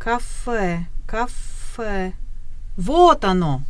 Кафе, кафе. Вот оно!